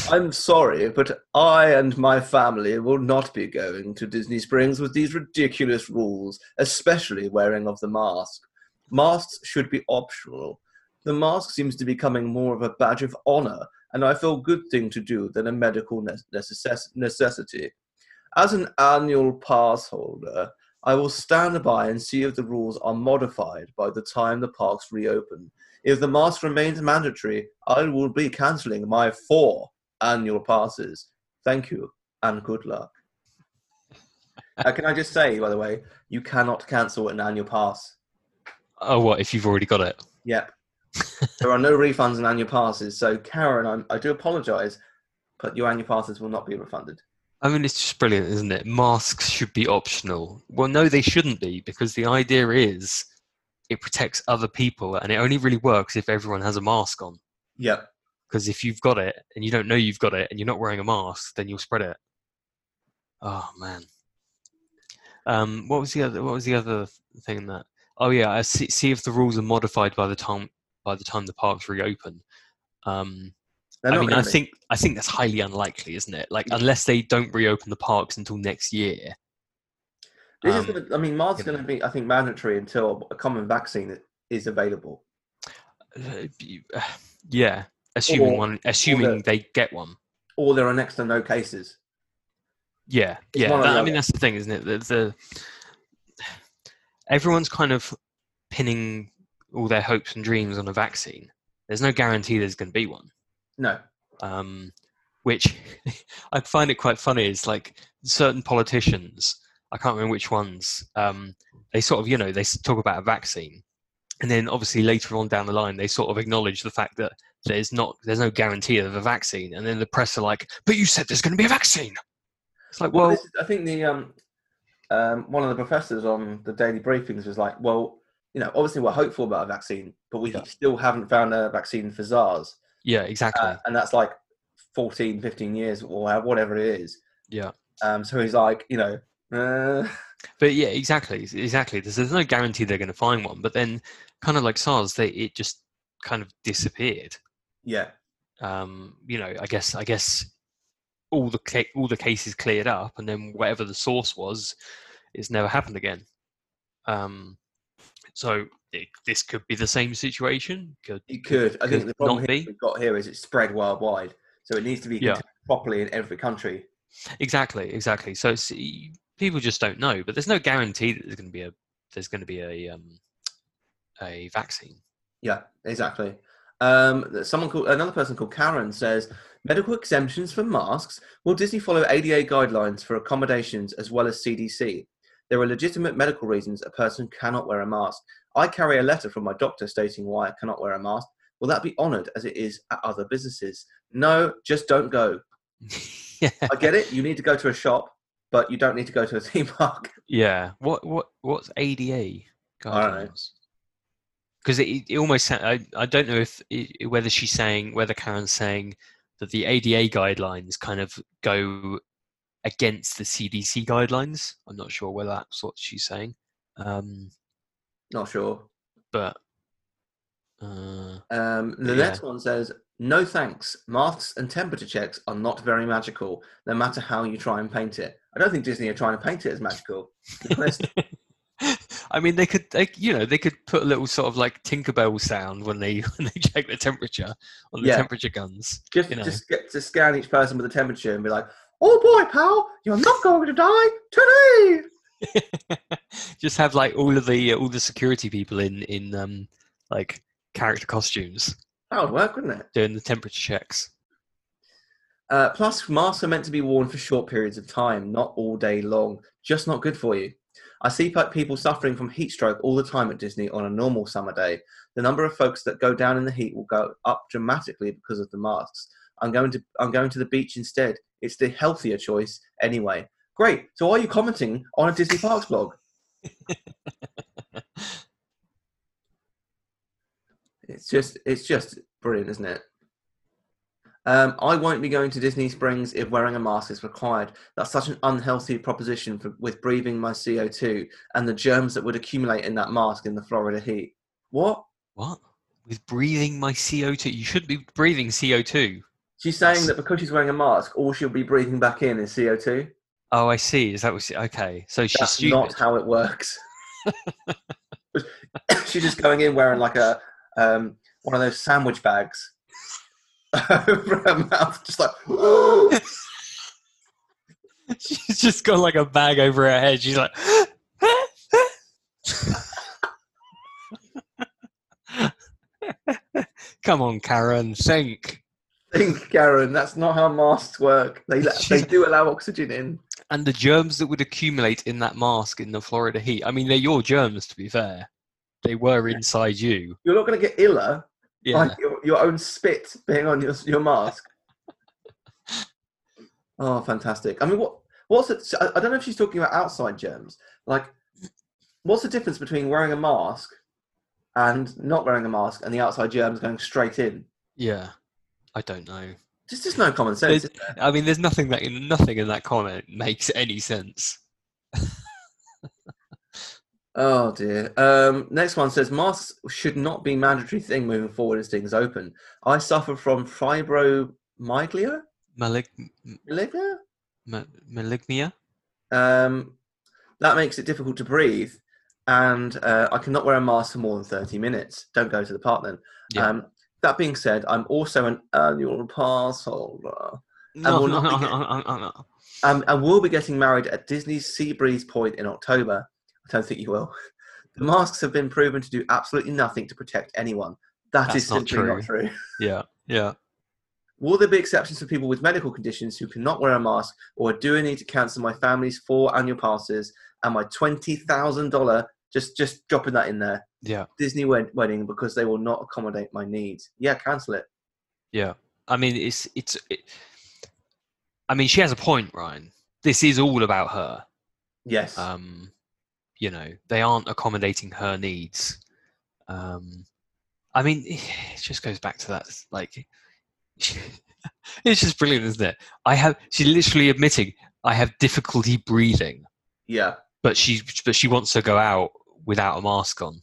I'm sorry, but I and my family will not be going to Disney Springs with these ridiculous rules, especially wearing of the mask. Masks should be optional. The mask seems to be becoming more of a badge of honor, and I feel good thing to do than a medical necess- necessity. As an annual pass holder, I will stand by and see if the rules are modified by the time the parks reopen. If the mask remains mandatory, I will be cancelling my four annual passes. Thank you and good luck. Uh, can I just say, by the way, you cannot cancel an annual pass. Oh, what if you've already got it? Yep. [LAUGHS] there are no refunds on annual passes. So, Karen, I'm, I do apologise, but your annual passes will not be refunded. I mean, it's just brilliant, isn't it? Masks should be optional. Well, no, they shouldn't be because the idea is it protects other people, and it only really works if everyone has a mask on. Yeah. Because if you've got it and you don't know you've got it and you're not wearing a mask, then you'll spread it. Oh man. Um, what was the other? What was the other thing that? Oh yeah, I see, see if the rules are modified by the time by the time the parks reopen. Um, I mean, I think I think that's highly unlikely, isn't it? Like unless they don't reopen the parks until next year. This um, is gonna, I mean, you going to be, I think, mandatory until a common vaccine is available. Uh, uh, [SIGHS] yeah, assuming Or- one, assuming the- they get one. Or there are next to no cases. Yeah, It's yeah. that- I mean, that's the thing, isn't it? The, the everyone's kind of pinning all their hopes and dreams on a vaccine. There's no guarantee there's going to be one. No. Um, which [LAUGHS] I find it quite funny. Is like certain politicians. I can't remember which ones. Um, they sort of, you know, they talk about a vaccine, and then obviously later on down the line, they sort of acknowledge the fact that there's not, there's no guarantee of a vaccine, and then the press are like, "But you said there's going to be a vaccine." It's like, Well, well, this is, I think the um, um, one of the professors on the daily briefings was like, well, you know, obviously we're hopeful about a vaccine, but we Yeah. still haven't found a vaccine for SARS, yeah, exactly. uh, and that's like 14, 15 years or whatever it is. yeah. Um, so he's like, you know, uh, But yeah, exactly, exactly. There's, there's no guarantee they're going to find one. But then, kind of like SARS, they it just kind of disappeared. yeah, Um, you know, I guess I guess all the ca- all the cases cleared up, and then whatever the source was, it's never happened again. Um, so it, this could be the same situation. Could it could. I think Could the problem we've got here is it's spread worldwide, so it needs to be Yeah. properly in every country. exactly, exactly. So people just don't know. But there's no guarantee that there's going to be a there's going to be a um, a vaccine. Yeah, exactly. Um, someone called another person called Karen says medical exemptions for masks. Will Disney follow ADA guidelines for accommodations as well as CDC? There are legitimate medical reasons a person cannot wear a mask. I carry a letter from my doctor stating why I cannot wear a mask. Will that be honoured as it is at other businesses? No, just don't go. [LAUGHS] yeah. I get it. You need to go to a shop, but you don't need to go to a [LAUGHS] theme park. Yeah. What what what's ADA I don't know. guidelines? Because it, it almost I I don't know if it, whether she's saying whether Karen's saying that the ADA guidelines kind of go against the CDC guidelines. I'm not sure whether that's what she's saying. Um, Not sure. but uh, Um, the Yeah. next one says, "No thanks. Masks and temperature checks are not very magical, no matter how you try and paint it." I don't think Disney are trying to paint it as magical. to be honest. I mean, they could, they, you know, they could put a little sort of like Tinkerbell sound when they [LAUGHS] when they check the temperature on the Yeah. temperature guns. just You know. just get to scan each person with the temperature and be like, "Oh boy, pal, you're not going to die today." [LAUGHS] Just have like all of the all the security people in in um like character costumes That would work, wouldn't it? doing the temperature checks. Uh, plus, masks are meant to be worn for short periods of time, not all day long. Just not good for you. I see people suffering from heat stroke all the time at Disney on a normal summer day. The number of folks that go down in the heat will go up dramatically because of the masks. I'm going to I'm going to the beach instead. It's the healthier choice anyway. Great. So, are you commenting on a Disney Parks blog? [LAUGHS] It's just it's just brilliant, isn't it? Um, I won't be going to Disney Springs if wearing a mask is required. That's such an unhealthy proposition for, with breathing my CO2 and the germs that would accumulate in that mask in the Florida heat. What? What? With breathing my CO2, you shouldn't be breathing CO2. She's saying That's- that because she's wearing a mask, all she'll be breathing back in is CO2. Oh, I see. Is that what? She, okay, so she's That's stupid. not how it works. [LAUGHS] [COUGHS] she's just going in wearing like a um, one of those sandwich bags over her mouth, just like. [LAUGHS] She's just got like a bag over her head. She's like, [LAUGHS] "Come on, Karen, think." Think, Karen, that's not how masks work. They they do allow oxygen in. And the germs that would accumulate in that mask in the Florida heat. I mean, they're your germs, to be fair. They were inside you. You're not going to get iller Yeah. by your, your own spit being on your your mask. oh, fantastic! I mean, what what's it? I don't know if she's talking about outside germs. Like, what's the difference between wearing a mask and not wearing a mask, and the outside germs going straight in? Yeah. I don't know. There's just no common sense. I mean, there's nothing that nothing in that comment makes any sense. Oh dear. Um, next one says masks should not be mandatory thing moving forward as things open. I suffer from fibromyalgia. Malig- Malignant? ma- malignia? Um, that makes it difficult to breathe, and uh, I cannot wear a mask for more than 30 minutes. Don't go to the park then. Yeah. Um, that being said, I'm also an annual pass holder. No, will no, not no, no, no, no, no. Um, and will be getting married at Disney's Sea Breeze Point in October. I don't think you will. The masks have been proven to do absolutely nothing to protect anyone. That That's is not simply not true. Yeah, yeah. Will there be exceptions for people with medical conditions who cannot wear a mask, or do I need to cancel my family's four annual passes and my twenty thousand dollar? Just, just dropping that in there. Yeah, Disney wed- wedding because they will not accommodate my needs. Yeah, cancel it. yeah. I mean, it's it's. It, I mean, she has a point, Ryan. This is all about her. Yes. Um, you know, they aren't accommodating her needs. Um, I mean, [SIGHS] it just goes back to that. Like, [LAUGHS] it's just brilliant, isn't it? I have. She's literally admitting I have difficulty breathing, yeah. but she but she wants to go out without a mask on.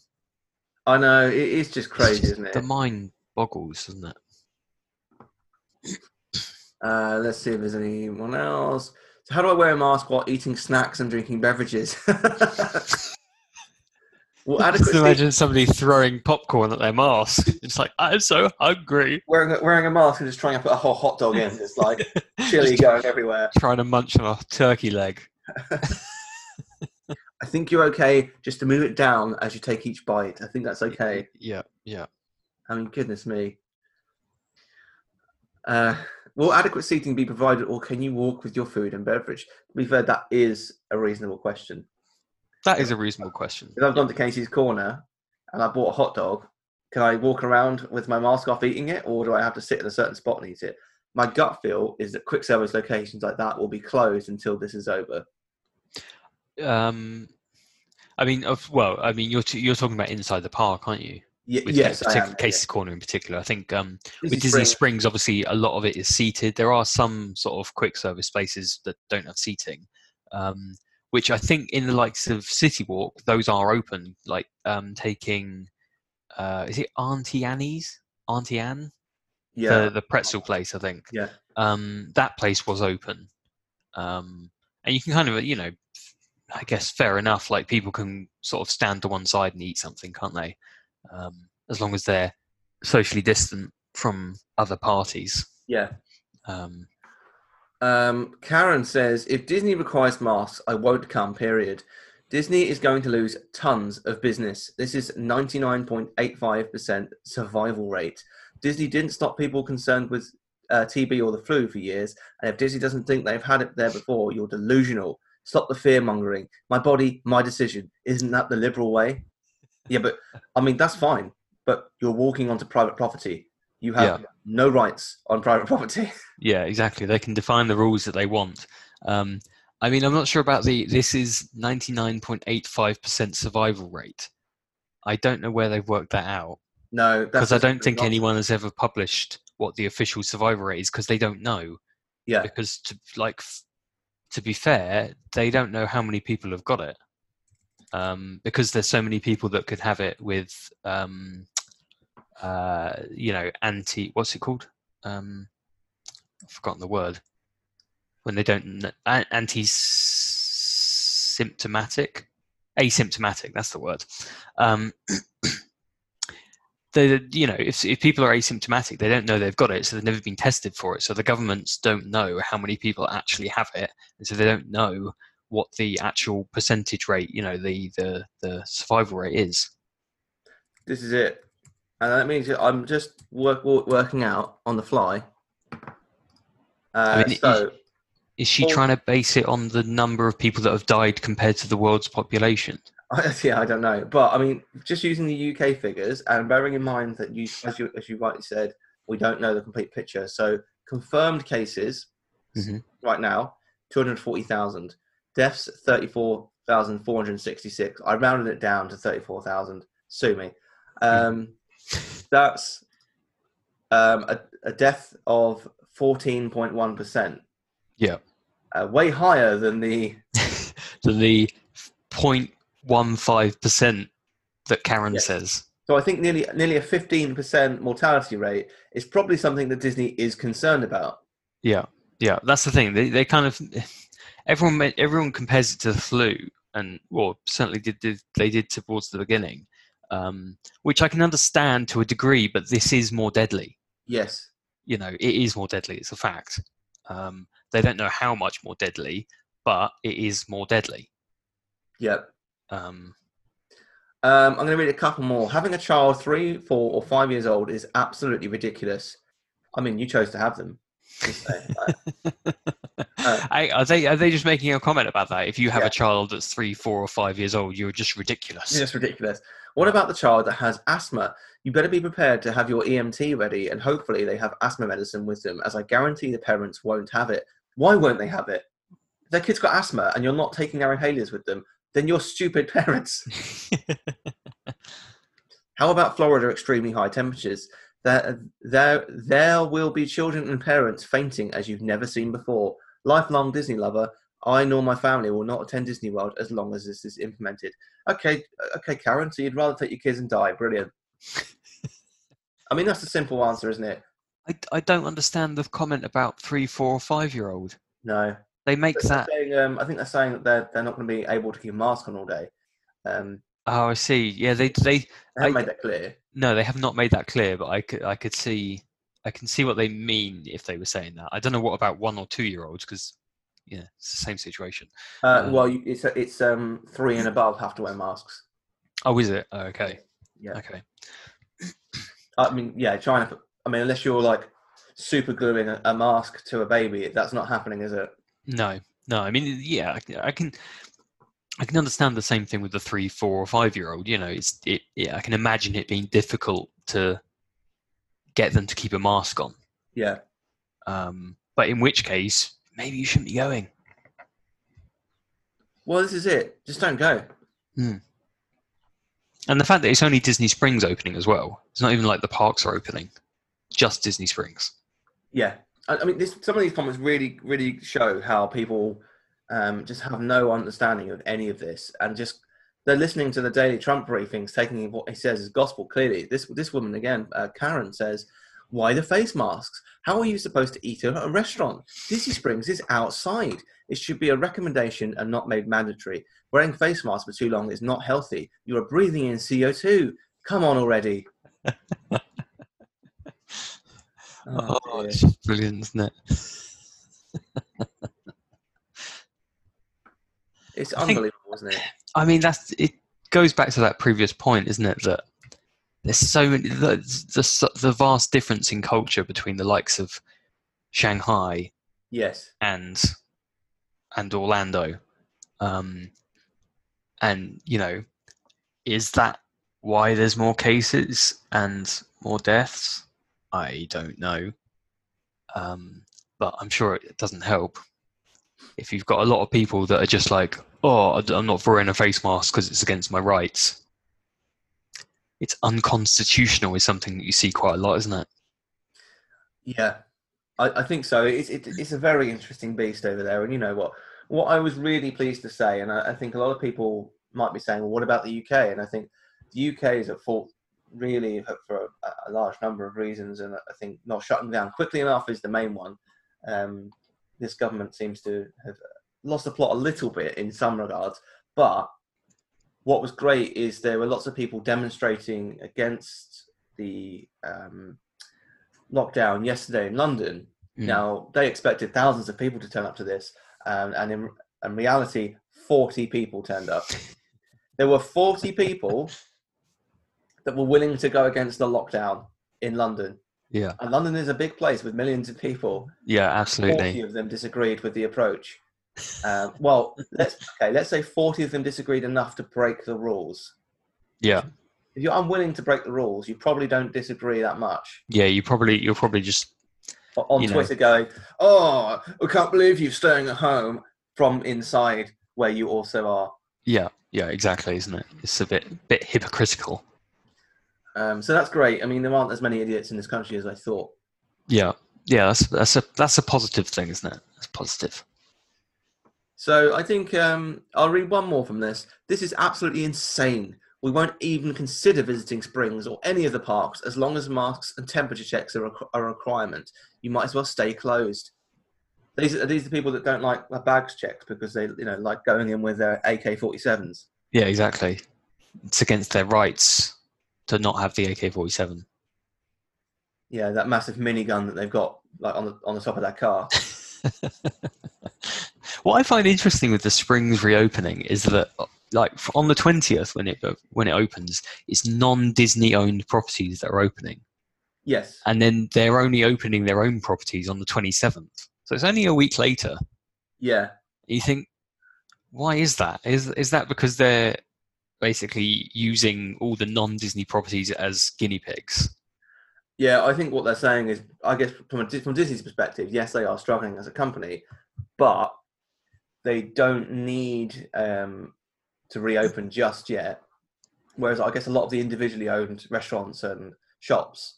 I know. It is just crazy, just- isn't it? The mind boggles, doesn't it? Uh, let's see if there's anyone else. How do I wear a mask while eating snacks and drinking beverages? [LAUGHS] well, adequate Just imagine somebody throwing popcorn at their mask. It's like I'm so hungry. wearing a, wearing a mask and just trying to put a whole hot dog in. It's like [LAUGHS] chili going everywhere. trying to munch on a turkey leg. [LAUGHS] I think you're okay just to move it down as you take each bite. I think that's okay. Yeah, yeah. I mean, goodness me. Uh, will adequate seating be provided, or can you walk with your food and beverage? To be fair, that is a reasonable question. That is a reasonable question. If I've gone to Casey's Corner and I bought a hot dog, can I walk around with my mask off eating it, or do I have to sit in a certain spot and eat it? My gut feel is that quick service locations like that will be closed until this is over. Um, I mean, well, I mean, you're t- you're talking about inside the park, aren't you? Y- With yes, Ca- I partic- am. Casey's Corner in particular. I think um, yeah. with Disney Springs, obviously, a lot of it is seated. There are some sort of quick service places that don't have seating, um, which I think in the likes of City Walk, those are open. Like um, taking, uh, is it Auntie Annie's? Auntie Anne, yeah, the the pretzel place, I think. yeah, Um, that place was open, um, and you can kind of, you know, I guess fair enough. Like people can sort of stand to one side and eat something, can't they? Um, as long as they're socially distant from other parties. yeah. Um, Um, Karen says, if Disney requires masks, I won't come, period. Disney is going to lose tons of business. This is 99.85% survival rate. Disney didn't stop people concerned with uh, TB or the flu for years. And if Disney doesn't think they've had it there before, you're delusional. Stop the fear mongering. My body, my decision. Isn't that the liberal way? Yeah, but I mean, that's fine. But you're walking onto private property. You have Yeah. no rights on private [LAUGHS] property. yeah, exactly. They can define the rules that they want. Um, I mean, I'm not sure about the. This is 99.85% survival rate. I don't know where they've worked that out. No, because I don't think anyone has ever published what the official survival rate is because they don't know. Yeah, Because to like, f- to be fair, they don't know how many people have got it. Um, because there's so many people that could have it with, um, uh, you know, anti. What's it called? Um, I've forgotten the word. When they don't anti-symptomatic, asymptomatic. That's the word. Um, [CLEARS THROAT] they, you know, if if people are asymptomatic, they don't know they've got it, so they've never been tested for it. So the governments don't know how many people actually have it, and so they don't know what the actual percentage rate, you know, the the the survival rate is. This is it, and that means I'm just work, work, working out on the fly. Uh, I mean, so Is she Well- trying to base it on the number of people that have died compared to the world's population? [LAUGHS] yeah, I don't know, but I mean, just using the UK figures and bearing in mind that you, as you, as you rightly said, we don't know the complete picture. So confirmed cases Mhm. right now, two hundred forty thousand. Deaths, thirty-four thousand four hundred sixty-six. I rounded it down to thirty-four thousand. Sue me. Um, [LAUGHS] that's um, a, a death of fourteen point one percent. Yeah. Uh, way higher than the [LAUGHS] than the 0.15 percent that Karen says. So I think nearly nearly a fifteen percent mortality rate is probably something that Disney is concerned about. Yeah, yeah, that's the thing. They they kind of everyone everyone compares it to the flu, and well, certainly did, did they did towards the beginning, um, which I can understand to a degree. But this is more deadly. Yes. You know, it is more deadly. It's a fact. Um, they don't know how much more deadly, but it is more deadly. Yep. Um, Um, I'm going to read a couple more. Having a child three, four, or five years old is absolutely ridiculous. I mean, you chose to have them. [LAUGHS] I, are they are they just making a comment about that? If you have Yeah. a child that's three, four, or five years old, you're just ridiculous. It's just ridiculous. What about the child that has asthma? You better be prepared to have your EMT ready, and hopefully they have asthma medicine with them, as I guarantee the parents won't have it. Why won't they have it? If their kid's got asthma and you're not taking their inhalers with them, then you're stupid parents. [LAUGHS] How about Florida extremely high temperatures? There, there, there will be children and parents fainting as you've never seen before. Lifelong Disney lover, I nor my family will not attend Disney World as long as this is implemented. Okay, okay, Karen. So you'd rather take your kids and die? Brilliant. [LAUGHS] I mean, that's a simple answer, isn't it? I, I don't understand the comment about three, four, or five year old. No. They make They're that. saying, um, I think they're saying that they're, they're not going to be able to keep a mask on all day. Um, Oh, I see. Yeah, they they they haven't I- made that clear. no, they have not made that clear. But I could I could see I can see what they mean if they were saying that. I don't know what about one or two year olds because yeah, it's the same situation. Uh, Um, well, it's it's um, three and above have to wear masks. Oh, is it? Oh, okay, Yeah. okay. I mean, yeah, trying to. I mean, unless you're like super gluing a, a mask to a baby, that's not happening, is it? No, no. I mean, yeah, I, I can, I can understand the same thing with the three, four, or five-year-old. You know, it's it. Yeah, I can imagine it being difficult to get them to keep a mask on. Yeah. Um, but in which case, maybe you shouldn't be going. Well, this is it. Just don't go. And the fact that it's only Disney Springs opening as well. It's not even like the parks are opening. Just Disney Springs. Yeah. I, I mean, this, some of these comments really, really show how people um, just have no understanding of any of this, and just they're listening to the daily Trump briefings, taking what he says as gospel. Clearly, this this woman again, uh, Karen says, "Why the face masks? How are you supposed to eat at a restaurant? Disney Springs is outside. It should be a recommendation and not made mandatory. Wearing face masks for too long is not healthy. You are breathing in CO two. Come on already." [LAUGHS] Oh, dear. it's brilliant, isn't it? [LAUGHS] It's I think- unbelievable, isn't it? I mean, that's it. Goes back to that previous point, isn't it? That there's so many the, the the vast difference in culture between the likes of Shanghai Yes. and and Orlando, um, and you know, is that why there's more cases and more deaths? I don't know, um, but I'm sure it doesn't help if you've got a lot of people that are just like, "Oh, I'm not wearing a face mask because it's against my rights." It's unconstitutional is something that you see quite a lot, isn't it? Yeah, I, I think so. It's it, it's a very interesting beast over there, and you know what? What I was really pleased to say, and I, I think a lot of people might be saying, "Well, what about the UK?" And I think the UK is at fault really for a, a large number of reasons, and I think not shutting down quickly enough is the main one. Um, this government seems to have lost the plot a little bit in some regards, but what was great is there were lots of people demonstrating against the um, lockdown yesterday in London. Mm. Now they expected thousands of people to turn up to this, um, and in, in reality, forty people turned up. [LAUGHS] there were forty people that were willing to go against the lockdown in London. Yeah, And London is a big place with millions of people. yeah, absolutely. Forty of them disagreed with the approach. Um, well, [LAUGHS] let's okay. Let's say forty of them disagreed enough to break the rules. Yeah, If you're unwilling to break the rules, you probably don't disagree that much. yeah. You probably you're probably just O- On You know. Twitter, going, "Oh, I can't believe you're staying at home," from inside where you also are. yeah, yeah, exactly, isn't it? It's a bit bit hypocritical. Um, so that's great. I mean, there aren't as many idiots in this country as I thought. Yeah, yeah. That's that's a that's a positive thing, isn't it? That's positive. So I think um, I'll read one more from this. This is absolutely insane. We won't even consider visiting Springs or any of the parks as long as masks and temperature checks are a, are a requirement. You might as well stay closed. These are these are the people that don't like bags checked because they you know like going in with their AK forty sevens. Yeah, exactly. It's against their rights to not have the AK forty seven. Yeah, that massive minigun that they've got like on the on the top of that car. [LAUGHS] What I find interesting with the Springs reopening is that, like, on the twentieth when it when it opens, it's non-Disney owned properties that are opening, Yes. and then they're only opening their own properties on the twenty seventh. So it's only a week later. Yeah. You think, why is that? Is is that because they're basically using all the non-Disney properties as guinea pigs? Yeah, I think what they're saying is, I guess from a, from Disney's perspective, yes, they are struggling as a company, but they don't need um, to reopen just yet. Whereas I guess a lot of the individually owned restaurants and shops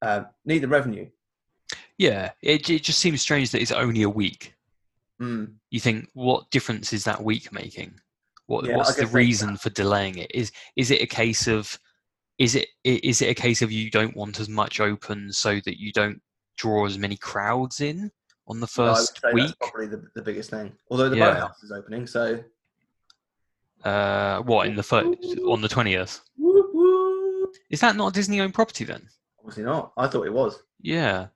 uh, need the revenue. Yeah, it it just seems strange that it's only a week. Mm. you think what difference is that week making what, Yeah, what's the reason for delaying it is is it a case of is it is it a case of you don't want as much open so that you don't draw as many crowds in on the No, I would first say week that's probably the, the biggest thing. Although the Yeah. boathouse is opening, so uh what in the fir- on the 20th whoop, whoop. is that not a disney owned property then obviously not. I thought it was. yeah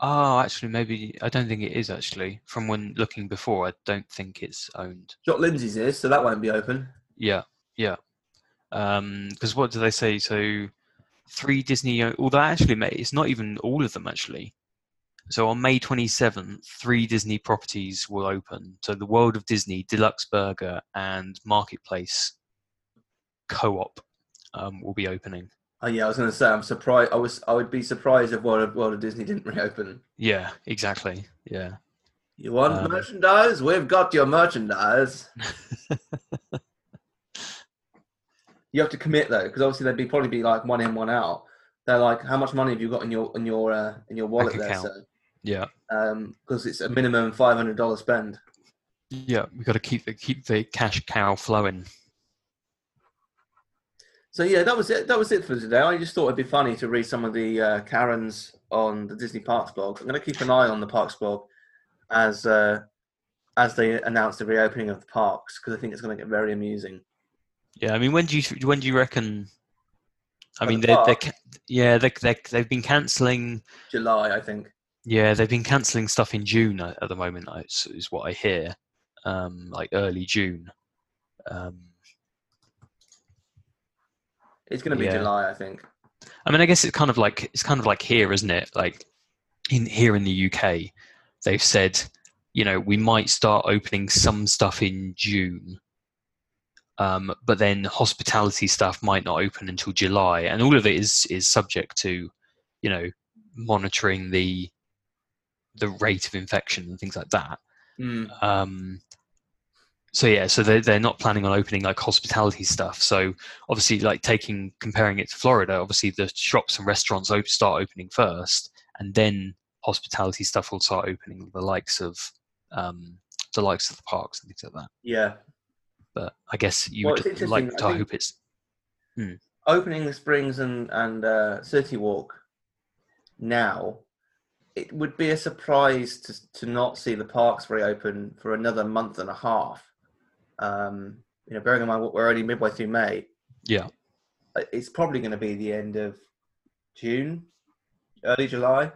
oh actually maybe i don't think it is actually from when looking before i don't think it's owned Jock Lindsey's is, so that won't be open. Yeah, yeah. Because what do they say? So three Disney. Although actually, it's not even all of them actually. So on May twenty seventh, three Disney properties will open. So the World of Disney, D-Luxe Burger, and Marketplace Co-op um, will be opening. Oh yeah, I was going to say I'm surprised. I was I would be surprised if World of, World of Disney didn't [LAUGHS] reopen. Yeah, exactly. Yeah. You want Um, merchandise? We've got your merchandise. [LAUGHS] You have to commit though, because obviously they'd be probably be like one in, one out. They're like, how much money have you got in your in your uh, in your wallet there? So, yeah. um, because it's a minimum five hundred dollar spend. Yeah. We've got to keep the keep the cash cow flowing. So yeah, that was it. That was it for today. I just thought it'd be funny to read some of the uh, Karens on the Disney Parks blog. I'm going to keep an eye on the Parks blog as uh, as they announce the reopening of the parks because I think it's going to get very amusing. Yeah, I mean, when do you when do you reckon? I At mean, the they're, they're yeah, they they they've been cancelling. July, I think. Yeah, they've been cancelling stuff in June at at the moment. uh, Is, is what I hear, um, like early June. Um, It's going to be Yeah. July, I think. I mean, I guess it's kind of like it's kind of like here, isn't it? Like in here in the UK, they've said, you know, we might start opening some stuff in June, um, but then hospitality stuff might not open until July, and all of it is is subject to, you know, monitoring the the rate of infection and things like that. Mm. Um, so yeah, so they're, they're not planning on opening like hospitality stuff. So obviously, like taking comparing it to Florida, obviously the shops and restaurants op- start opening first, and then hospitality stuff will start opening. The likes of um, the likes of the parks and things like that. Yeah. But I guess you Well, would like to I hope it's Opening the Springs and, and uh, City Walk now, it would be a surprise to, to not see the parks reopen for another month and a half. Um, you know, bearing in mind we're already midway through May, yeah uh, it's probably going to be the end of June, early July.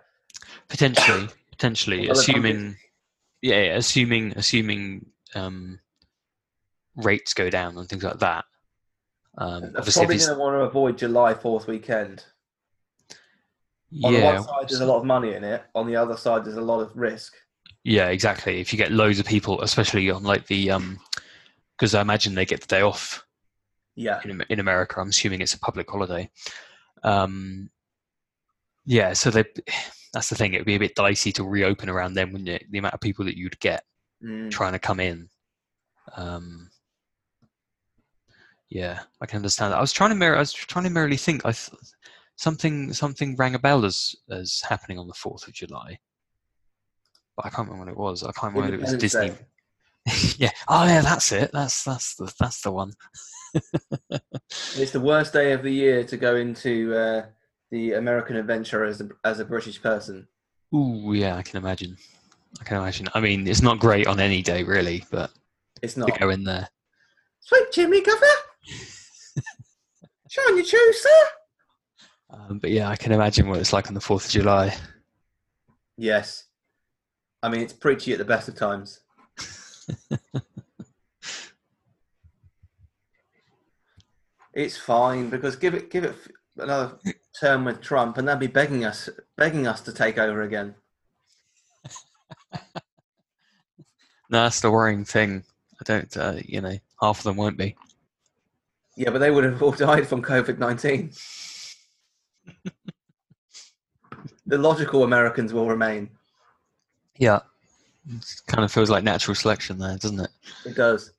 Potentially, [COUGHS] potentially, assuming, yeah, yeah, assuming, assuming um, rates go down and things like that. Um, if probably going to want to avoid July Fourth weekend. On the one side, there's a lot of money in it. On the other side, there's a lot of risk. yeah, exactly. If you get loads of people, especially on like the, because I imagine they get the day off Yeah, in, in America. I'm assuming it's a public holiday. Um, yeah, so they, that's the thing. It would be a bit dicey to reopen around then, wouldn't it? The amount of people that you'd get Mm. trying to come in. Um, yeah, I can understand that. I was trying to mirror. I was trying to merely think. I th- something something rang a bell as as happening on the fourth of July, but I can't remember what it was. I can't remember. It was Disney. Day. [LAUGHS] yeah. Oh yeah, that's it. That's that's the that's the one. [LAUGHS] It's the worst day of the year to go into uh, the American adventure as a, as a British person. Ooh, yeah, I can imagine. I can imagine. I mean, it's not great on any day, really, but It's not to go in there. Sweet chimney cover. Shine your shoes, sir. Um, but yeah, I can imagine what it's like on the Fourth of July. Yes. I mean, it's preachy at the best of times. It's fine because give it give it another term with Trump, and they'll be begging us begging us to take over again. [LAUGHS] No, that's the worrying thing. I don't, uh, you know, half of them won't be. Yeah, but they would have all died from COVID nineteen. [LAUGHS] the logical Americans will remain. Yeah. It kind of feels like natural selection there, doesn't it? It does.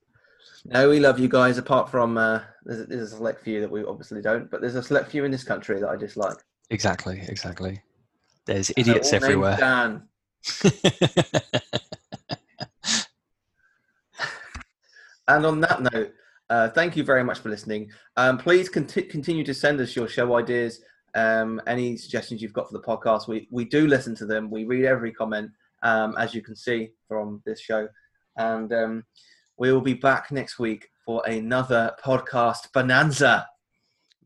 No, we love you guys. Apart from uh, there's, there's a select few that we obviously don't, but there's a select few in this country that I dislike. Exactly, exactly. There's idiots everywhere. Dan. [LAUGHS] And on that note, uh, thank you very much for listening. Um, please conti- continue to send us your show ideas, um, any suggestions you've got for the podcast. We we do listen to them. We read every comment, um, as you can see from this show, and um, we will be back next week for another podcast bonanza.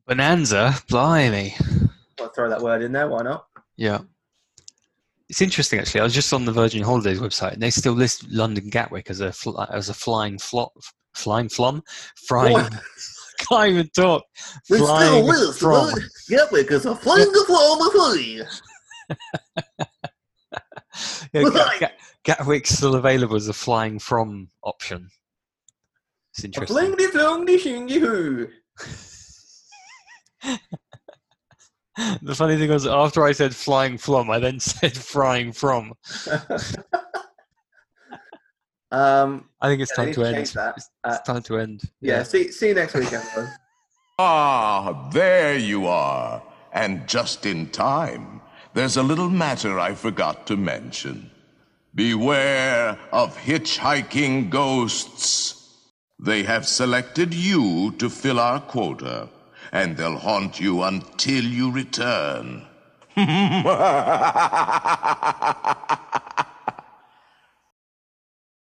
Bonanza, blimey. I'll throw that word in there. Why not? Yeah. It's interesting, actually. I was just on the Virgin Holidays website, and they still list London Gatwick as a fl- as a flying flop, flying flum, flying. What? can't even talk. Flying from. Gatwick is a flying diploma [LAUGHS] Yeah, Gat- Gat- Gatwick's still available as a flying from option. It's A interesting. flingdy flongdy shingy. The funny thing was, after I said flying from, I then [LAUGHS] said frying from. [LAUGHS] um, I think it's Yeah, time to end. that. It's, Uh, it's time to end. yeah, see, see you next week, everyone. [LAUGHS] Ah, there you are. And just in time. There's a little matter I forgot to mention. Beware of hitchhiking ghosts. They have selected you to fill our quota, and they'll haunt you until you return. [LAUGHS]